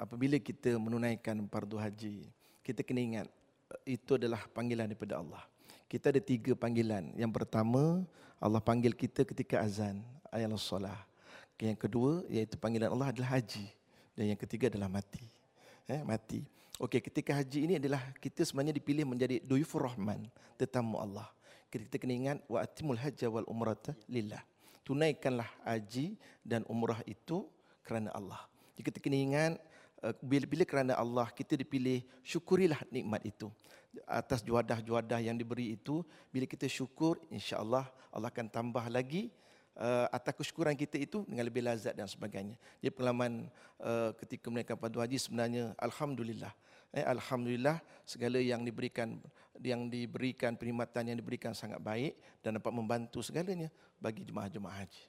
apabila kita menunaikan fardu haji, kita kena ingat eh, itu adalah panggilan daripada Allah. Kita ada tiga panggilan. Yang pertama, Allah panggil kita ketika azan, ayat solah. Yang kedua, iaitu panggilan Allah adalah haji. Dan yang ketiga adalah mati. Eh, mati. Okey, ketika haji ini adalah kita sebenarnya dipilih menjadi duyufur rahman, tetamu Allah. Kita kena ingat wa atimul hajja wal umrata lillah. Tunaikanlah haji dan umrah itu kerana Allah. Jadi kita kena ingat bila, bila kerana Allah kita dipilih syukurilah nikmat itu atas juadah-juadah yang diberi itu bila kita syukur insya-Allah Allah akan tambah lagi uh, atas kesyukuran kita itu dengan lebih lazat dan sebagainya. Jadi pengalaman uh, ketika mereka pada haji sebenarnya alhamdulillah eh, alhamdulillah segala yang diberikan yang diberikan perkhidmatan yang diberikan sangat baik dan dapat membantu segalanya bagi jemaah-jemaah haji.